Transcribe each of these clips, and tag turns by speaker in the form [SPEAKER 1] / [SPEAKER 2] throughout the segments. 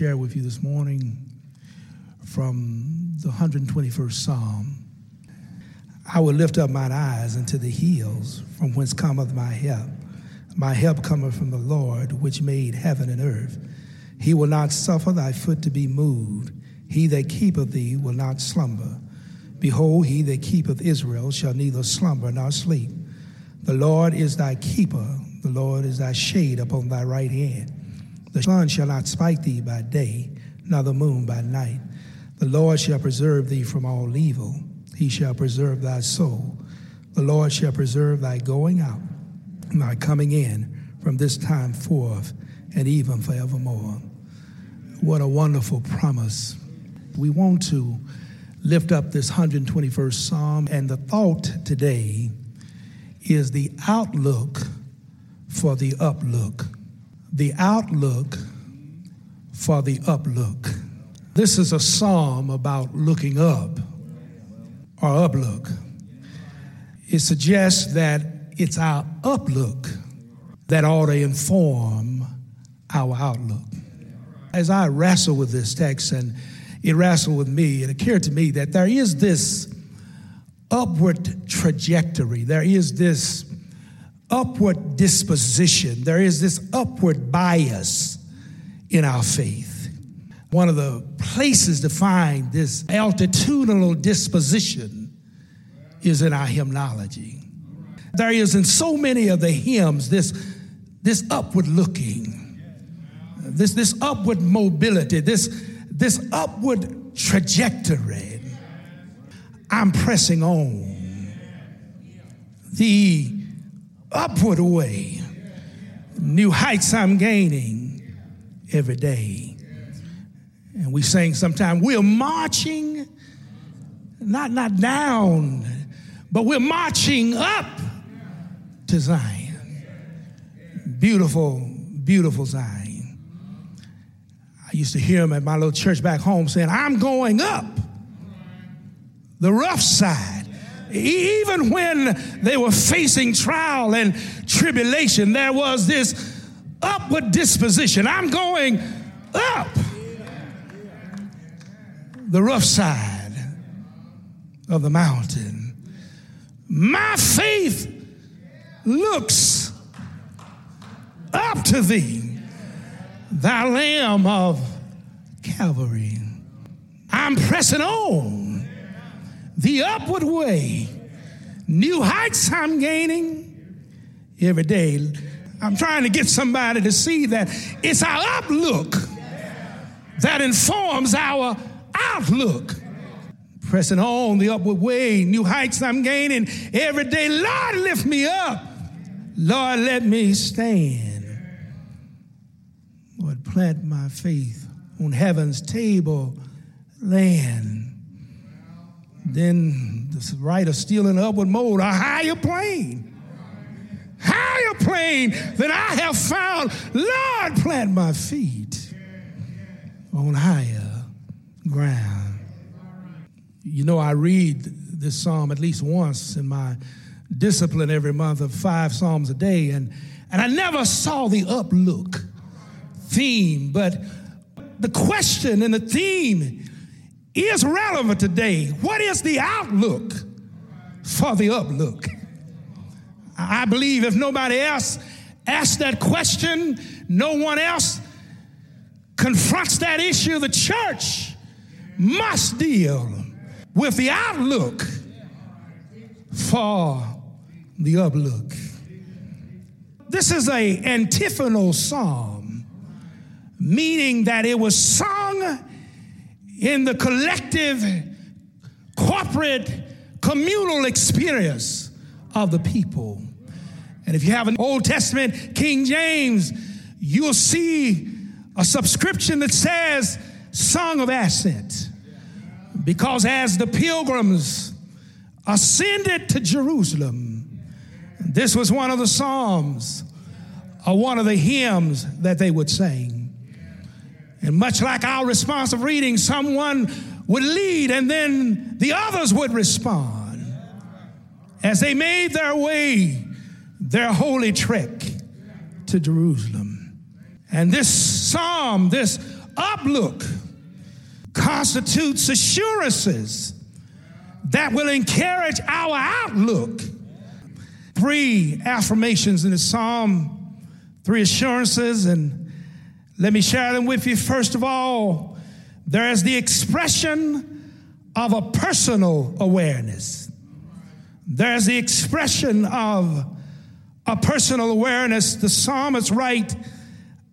[SPEAKER 1] Share with you this morning from the 121st Psalm. I will lift up mine eyes unto the hills, from whence cometh my help. My help cometh from the Lord, which made heaven and earth. He will not suffer thy foot to be moved. He that keepeth thee will not slumber. Behold, he that keepeth Israel shall neither slumber nor sleep. The Lord is thy keeper, the Lord is thy shade upon thy right hand. The sun shall not smite thee by day, nor the moon by night. The Lord shall preserve thee from all evil. He shall preserve thy soul. The Lord shall preserve thy going out, and thy coming in from this time forth, and even forevermore. What a wonderful promise. We want to lift up this 121st Psalm, and the thought today is the outlook for the uplook the outlook for the uplook. This is a psalm about looking up or uplook. It suggests that it's our uplook that ought to inform our outlook. As I wrestle with this text and it wrestled with me, it occurred to me that there is this upward trajectory, there is this upward disposition, there is this upward bias in our faith. One of the places to find this altitudinal disposition is in our hymnology. There is in so many of the hymns this, this upward looking, this, this upward mobility, this, this upward trajectory. I'm pressing on. The upward way. New heights I'm gaining every day. And we sing sometimes, we're marching, not, not down, but we're marching up to Zion. Beautiful, beautiful Zion. I used to hear him at my little church back home saying, I'm going up the rough side even when they were facing trial and tribulation, there was this upward disposition. I'm going up the rough side of the mountain. My faith looks up to thee, thou lamb of Calvary. I'm pressing on the upward way. New heights I'm gaining every day. I'm trying to get somebody to see that it's our outlook that informs our outlook. Pressing on the upward way, new heights I'm gaining every day. Lord, lift me up. Lord, let me stand. Lord, plant my faith on heaven's table land then the writer still in upward mode, a higher plane. Higher plane than I have found. Lord, plant my feet on higher ground. You know, I read this psalm at least once in my discipline every month of five psalms a day, and, and I never saw the uplook theme, but the question and the theme is relevant today. What is the outlook for the uplook? I believe if nobody else asks that question, no one else confronts that issue, the church must deal with the outlook for the uplook. This is a antiphonal psalm, meaning that it was sung in the collective, corporate, communal experience of the people. And if you have an Old Testament King James, you'll see a subscription that says Song of Ascent. Because as the pilgrims ascended to Jerusalem, this was one of the psalms or one of the hymns that they would sing. And much like our response of reading, someone would lead and then the others would respond as they made their way, their holy trek to Jerusalem. And this psalm, this uplook, constitutes assurances that will encourage our outlook. Three affirmations in the psalm, three assurances, and let me share them with you. First of all, there is the expression of a personal awareness. There's the expression of a personal awareness. The psalmist write,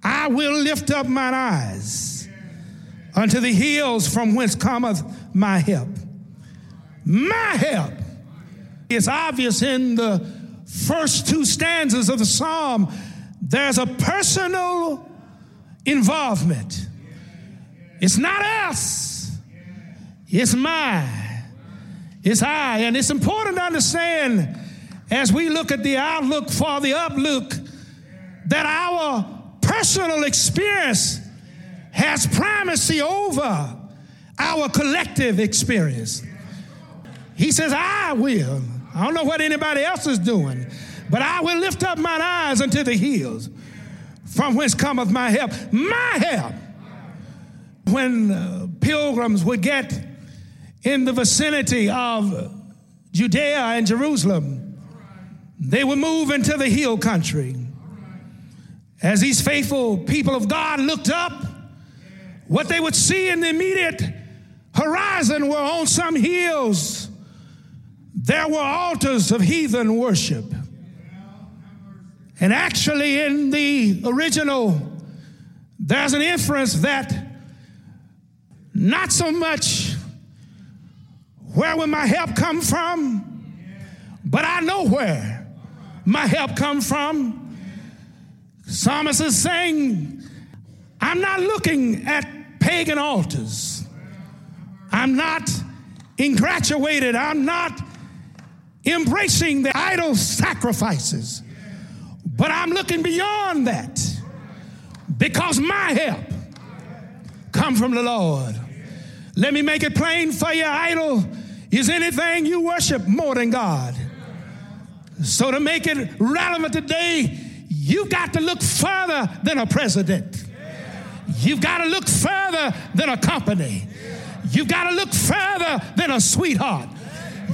[SPEAKER 1] I will lift up mine eyes unto the hills from whence cometh my help. My help is obvious in the first two stanzas of the psalm. There's a personal involvement. It's not us, it's my, it's I. And it's important to understand as we look at the outlook for the uplook that our personal experience has primacy over our collective experience. He says, I will. I don't know what anybody else is doing, but I will lift up mine eyes unto the hills from whence cometh my help. My help. When uh, pilgrims would get in the vicinity of Judea and Jerusalem, they would move into the hill country. As these faithful people of God looked up, what they would see in the immediate horizon were on some hills, there were altars of heathen worship. And actually, in the original, there's an inference that not so much where will my help come from, but I know where my help come from. Psalmist is saying, I'm not looking at pagan altars. I'm not ingratiated. I'm not embracing the idol sacrifices. But I'm looking beyond that because my help come from the Lord. Let me make it plain for you. Idol is anything you worship more than God. So to make it relevant today, you've got to look further than a president. You've got to look further than a company. You've got to look further than a sweetheart.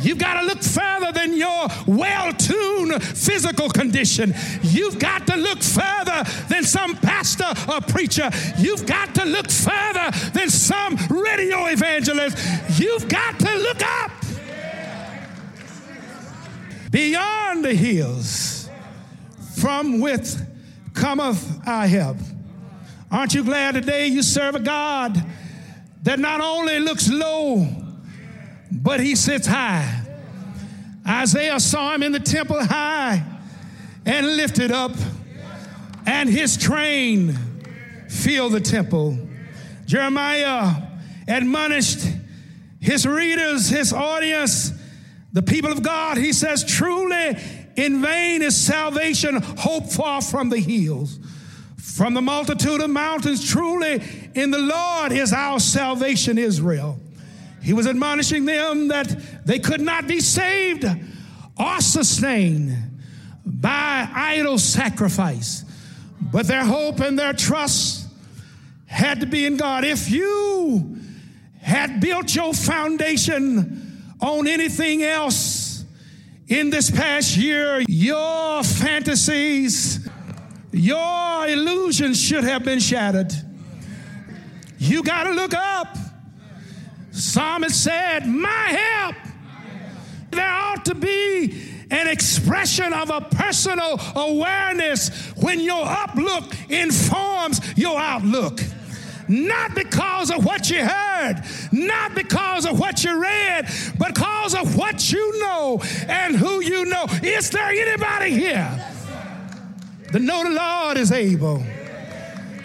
[SPEAKER 1] You've got to look further than your well tuned physical condition. You've got to look further than some pastor or preacher. You've got to look further than some radio evangelist. You've got to look up beyond the hills from which cometh our help. Aren't you glad today you serve a God that not only looks low, but he sits high? Isaiah saw him in the temple high and lifted up, and his train filled the temple. Jeremiah admonished his readers, his audience, the people of God. He says, Truly, in vain is salvation hoped for from the hills. From the multitude of mountains, truly in the Lord is our salvation, Israel. He was admonishing them that they could not be saved or sustained by idol sacrifice, but their hope and their trust had to be in God. If you had built your foundation on anything else in this past year, your fantasies, your illusions should have been shattered. You got to look up. Psalmist said, My help There ought to be an expression of a personal awareness when your outlook informs your outlook. Not because of what you heard, not because of what you read, but because of what you know and who you know. Is there anybody here that know the Lord is able?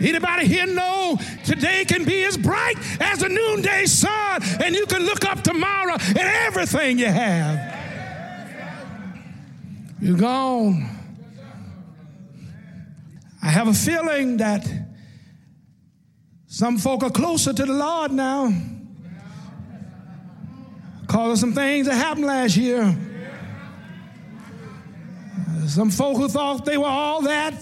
[SPEAKER 1] Anybody here know today can be as bright as the noonday sun, and you can look up tomorrow and everything you have. You're gone. I have a feeling that some folk are closer to the Lord now because of some things that happened last year. Some folk who thought they were all that,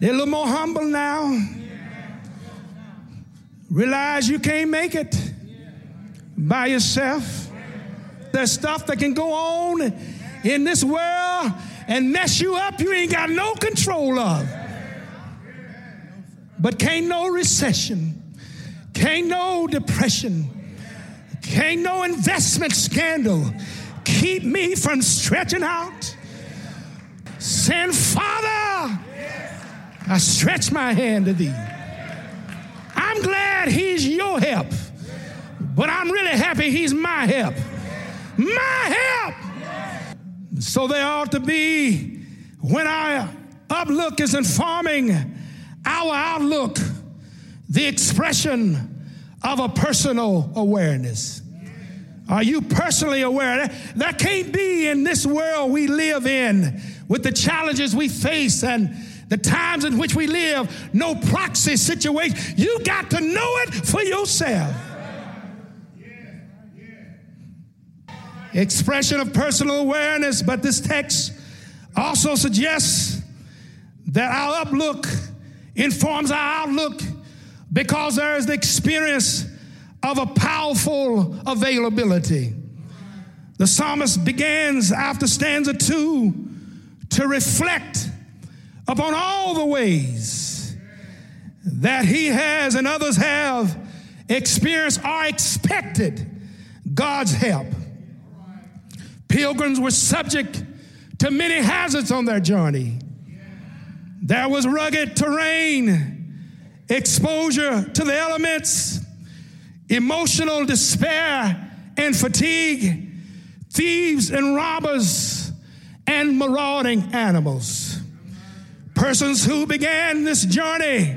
[SPEAKER 1] they're a little more humble now. Realize you can't make it by yourself. There's stuff that can go on in this world and mess you up you ain't got no control of. But can't no recession, can't no depression, can't no investment scandal keep me from stretching out. Saying, Father, I stretch my hand to thee. I'm glad he's your help, but I'm really happy he's my help. My help. So there ought to be, when our outlook is informing our outlook, the expression of a personal awareness. Are you personally aware? That can't be in this world we live in with the challenges we face and the times in which we live, no proxy situation. You got to know it for yourself. Expression of personal awareness, but this text also suggests that our outlook informs our outlook because there is the experience of a powerful availability. The psalmist begins after stanza two to reflect upon all the ways that he has and others have experienced or expected God's help. Pilgrims were subject to many hazards on their journey. There was rugged terrain, exposure to the elements, emotional despair and fatigue, thieves and robbers, and marauding animals. Persons who began this journey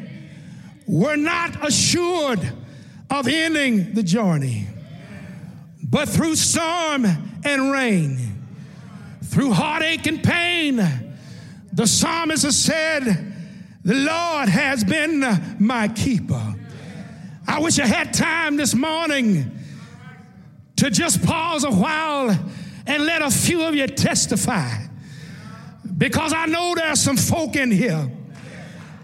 [SPEAKER 1] were not assured of ending the journey, but through storm and rain, through heartache and pain, the psalmist has said, The Lord has been my keeper. I wish I had time this morning to just pause a while and let a few of you testify. Because I know there's some folk in here.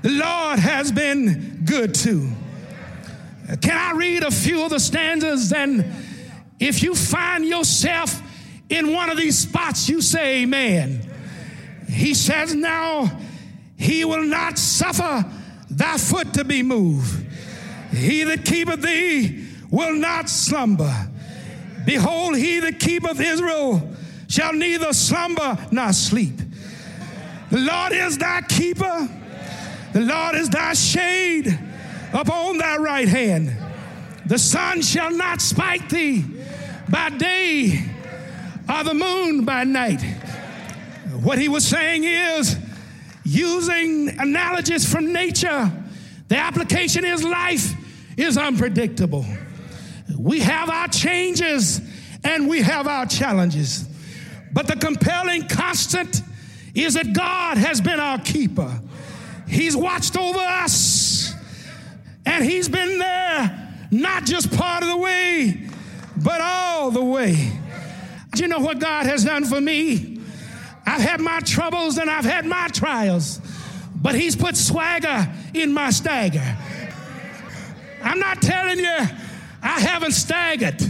[SPEAKER 1] The Lord has been good to. Can I read a few of the stanzas? And if you find yourself in one of these spots, you say amen. He says, Now he will not suffer thy foot to be moved. He that keepeth thee will not slumber. Behold, he that keepeth Israel shall neither slumber nor sleep. The Lord is thy keeper, the Lord is thy shade upon thy right hand. The sun shall not spite thee by day, or the moon by night. What he was saying is, using analogies from nature, the application is life is unpredictable. We have our changes and we have our challenges. But the compelling constant is that God has been our keeper. He's watched over us and He's been there, not just part of the way, but all the way. Do you know what God has done for me? I've had my troubles and I've had my trials, but He's put swagger in my stagger. I'm not telling you I haven't staggered.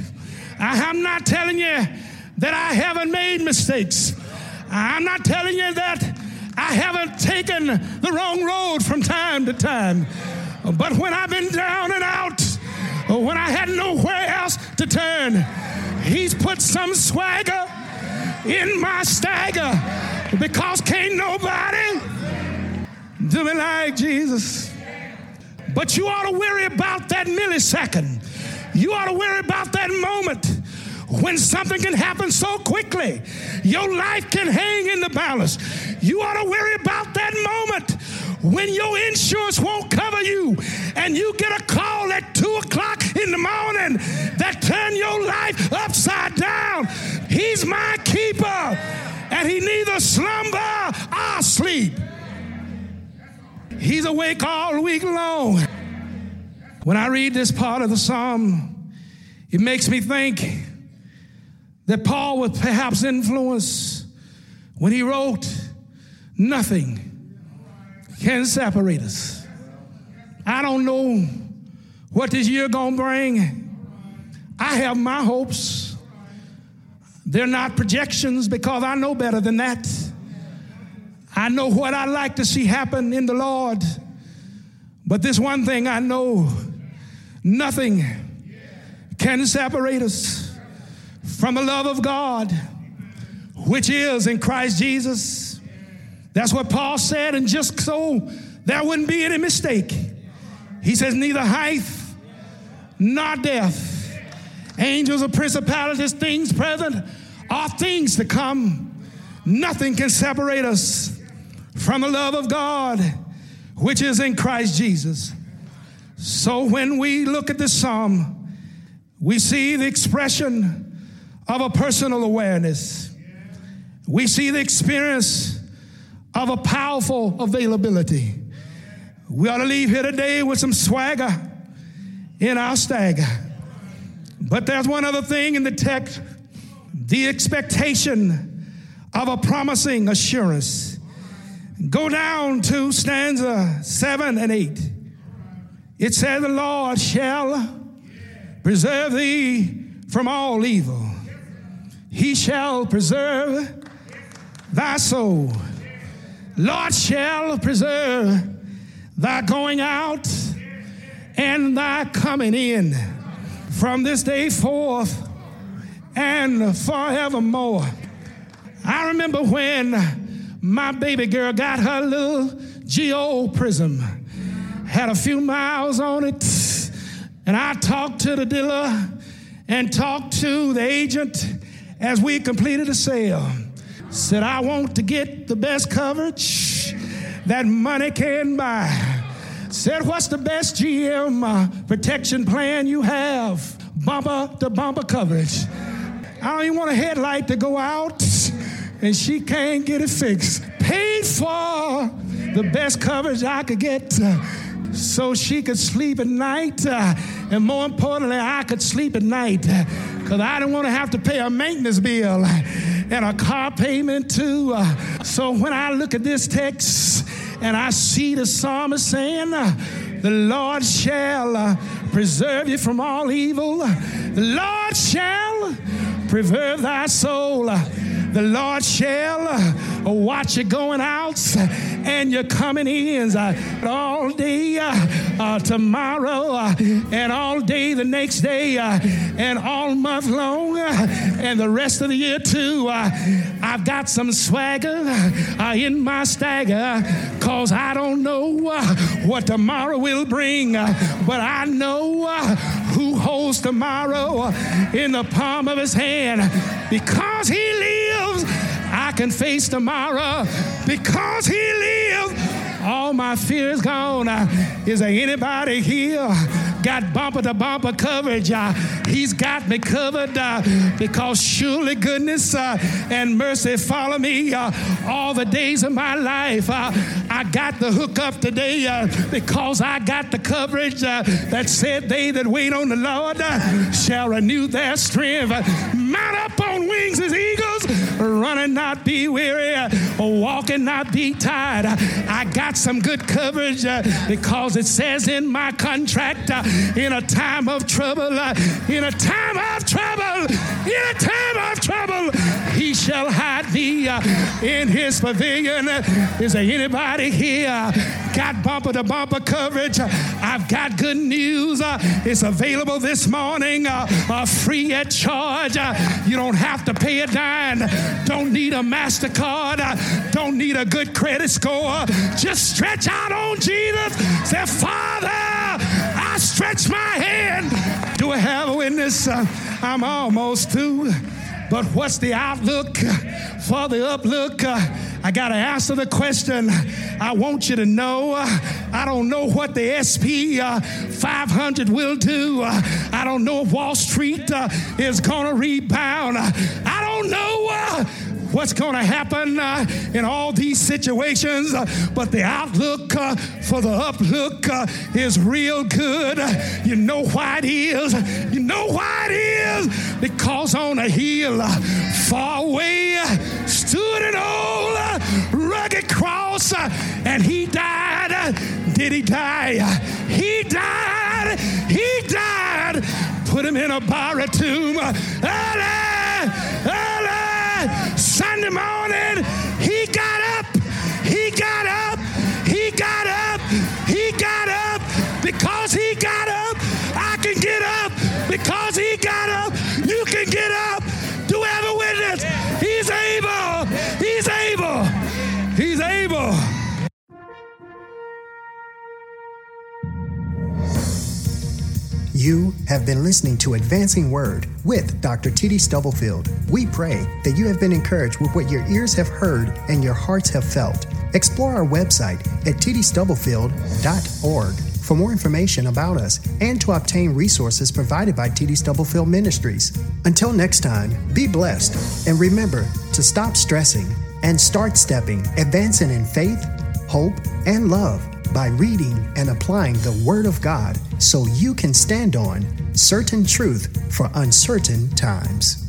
[SPEAKER 1] I'm not telling you that I haven't made mistakes. I'm not telling you that I haven't taken the wrong road from time to time. But when I've been down and out, when I had nowhere else to turn, He's put some swagger in my stagger because can't nobody do me like Jesus. But you ought to worry about that millisecond. You ought to worry about that moment when something can happen so quickly. Your life can hang in the balance. You ought to worry about that moment when your insurance won't cover you and you get a call at two o'clock in the morning that turn your life upside down. He's my keeper and he neither slumber or sleep. He's awake all week long. When I read this part of the psalm, it makes me think that Paul was perhaps influenced when he wrote, Nothing can separate us. I don't know what this year gonna bring. I have my hopes. They're not projections because I know better than that. I know what I like to see happen in the Lord. But this one thing I know nothing can separate us from the love of God, which is in Christ Jesus. That's what Paul said, and just so there wouldn't be any mistake, he says, Neither height nor death, angels or principalities, things present, or things to come, nothing can separate us from the love of God, which is in Christ Jesus. So when we look at this psalm, we see the expression of a personal awareness. We see the experience of a powerful availability. We ought to leave here today with some swagger in our stagger. But there's one other thing in the text the expectation of a promising assurance. Go down to stanza seven and eight. It says, The Lord shall preserve thee from all evil. He shall preserve thy soul. Lord shall preserve thy going out and thy coming in from this day forth and forevermore. I remember when my baby girl got her little Geo Prizm, had a few miles on it, and I talked to the dealer and talked to the agent as we completed the sale. Said, I want to get the best coverage that money can buy. Said, What's the best GM uh, protection plan you have? Bumper to bumper coverage. I don't even want a headlight to go out and she can't get it fixed. Paid for the best coverage I could get. So she could sleep at night, uh, and more importantly, I could sleep at night because I don't want to have to pay a maintenance bill and a car payment too. Uh, so when I look at this text and I see the psalmist saying, uh, The Lord shall uh, preserve you from all evil, the Lord shall preserve thy soul. The Lord shall Oh, watch you going out and you're coming in uh, all day uh, uh tomorrow uh, and all day the next day uh, and all month long uh, and the rest of the year too. I've got some swagger in my stagger cause I don't know what tomorrow will bring, but I know who holds tomorrow in the palm of his hand because he can face tomorrow because he lives. All my fears gone. Uh, is there anybody here got bumper to bumper coverage? Uh, he's got me covered uh, because surely goodness uh, and mercy follow me all the days of my life. I got the hook up today because I got the coverage that said they that wait on the Lord shall renew their strength. Mount up on wings as eagles, running not be weary, walking not be tired. I got some good coverage uh, because it says in my contract, uh, in a time of trouble, uh, in a time of trouble, in a time of trouble, He shall hide thee uh, in his pavilion. Is there anybody here got bumper to bumper coverage? I've got good news. Uh, it's available this morning, uh, free at charge. you don't have to pay a dime. Don't need a MasterCard. don't need a good credit score. Just stretch out on Jesus. Say, Father, I stretch my hand. Do I have a witness? I'm almost through. But what's the outlook for the uplook? I got to answer the question. I want you to know I don't know what the SP uh, 500 will do. Uh, I don't know if Wall Street uh, is going to rebound. I don't know uh, what's going to happen uh, in all these situations, uh, but the outlook uh, for the uplook uh, is real good. You know why it is? You know why it is? Because on a hill uh, far away uh, stood an old rugged cross, and he died. Did he die? He died. He died. Put him in a borrowed tomb. Early, early. Sunday morning,
[SPEAKER 2] You have been listening to Advancing Word with Dr. T.D. Stubblefield. We pray that you have been encouraged with what your ears have heard and your hearts have felt. Explore our website at tdstubblefield.org for more information about us and to obtain resources provided by TD Stubblefield Ministries. Until next time, be blessed and remember to stop stressing and start stepping, advancing in faith, hope, and love by reading and applying the Word of God so you can stand on certain truth for uncertain times.